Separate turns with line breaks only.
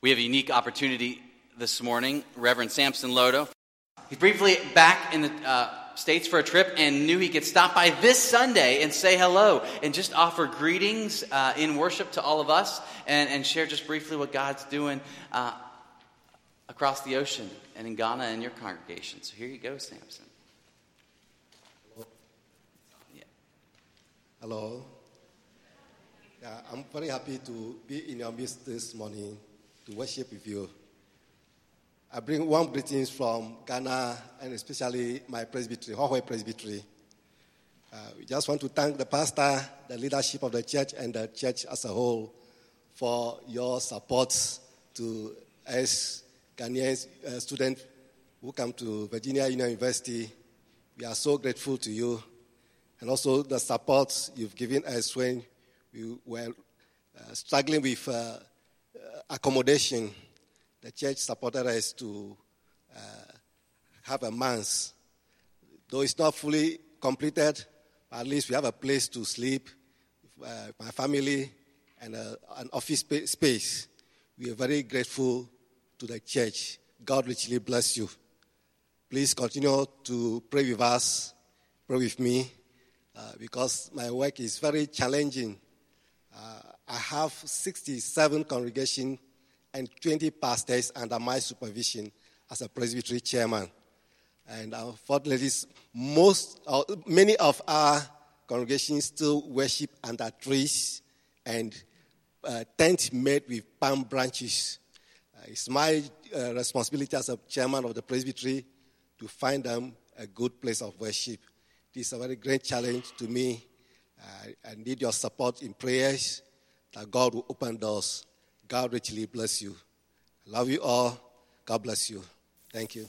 We have a unique opportunity this morning. Reverend Samson Lodo. He's briefly back in the uh, States for a trip and knew he could stop by this Sunday and say hello and just offer greetings uh, in worship to all of us and, and share just briefly what God's doing uh, across the ocean and in Ghana and your congregation. So here you go, Samson.
Yeah. Hello. Yeah, I'm very happy to be in your midst this morning to worship with you. I bring warm greetings from Ghana and especially my presbytery, Hohoe Presbytery. Uh, we just want to thank the pastor, the leadership of the church, and the church as a whole for your support to us Ghanaian uh, students who come to Virginia Union University. We are so grateful to you, and also the support you've given us when we were uh, struggling with uh accommodation the church supported us to uh, have a manse. Though it's not fully completed, at least we have a place to sleep, uh, my family, and a, an office space. We are very grateful to the church. God richly bless you. Please continue to pray with us, pray with me, uh, because my work is very challenging. I have 67 congregations and 20 pastors under my supervision as a presbytery chairman. And unfortunately, most, uh, many of our congregations still worship under trees and uh, tents made with palm branches. Uh, it's my uh, responsibility as a chairman of the presbytery to find them a good place of worship. This is a very great challenge to me. I need your support in prayers that God will open doors God richly bless you. Love you all. God bless you. Thank you.